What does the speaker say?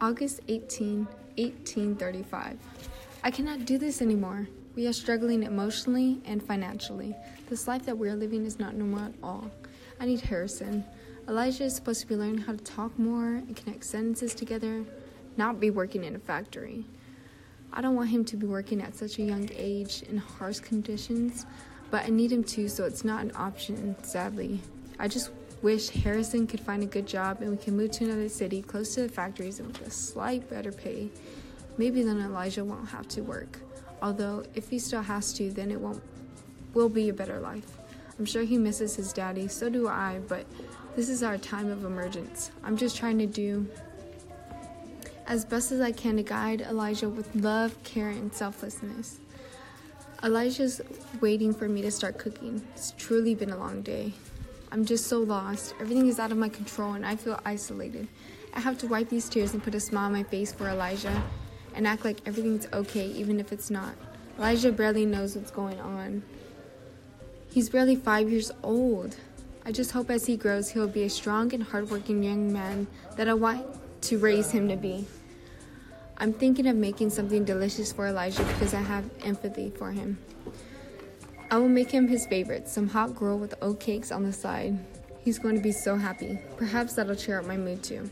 August 18, 1835. I cannot do this anymore. We are struggling emotionally and financially. This life that we are living is not normal at all. I need Harrison. Elijah is supposed to be learning how to talk more and connect sentences together, not be working in a factory. I don't want him to be working at such a young age in harsh conditions, but I need him to, so it's not an option, sadly. I just wish Harrison could find a good job and we can move to another city close to the factories and with a slight better pay. Maybe then Elijah won't have to work. Although if he still has to, then it won't will be a better life. I'm sure he misses his daddy, so do I, but this is our time of emergence. I'm just trying to do as best as I can to guide Elijah with love, care, and selflessness. Elijah's waiting for me to start cooking. It's truly been a long day. I'm just so lost. Everything is out of my control and I feel isolated. I have to wipe these tears and put a smile on my face for Elijah and act like everything's okay even if it's not. Elijah barely knows what's going on. He's barely five years old. I just hope as he grows, he'll be a strong and hardworking young man that I want to raise him to be. I'm thinking of making something delicious for Elijah because I have empathy for him. I will make him his favorite, some hot gruel with oat cakes on the side. He's going to be so happy. Perhaps that'll cheer up my mood too.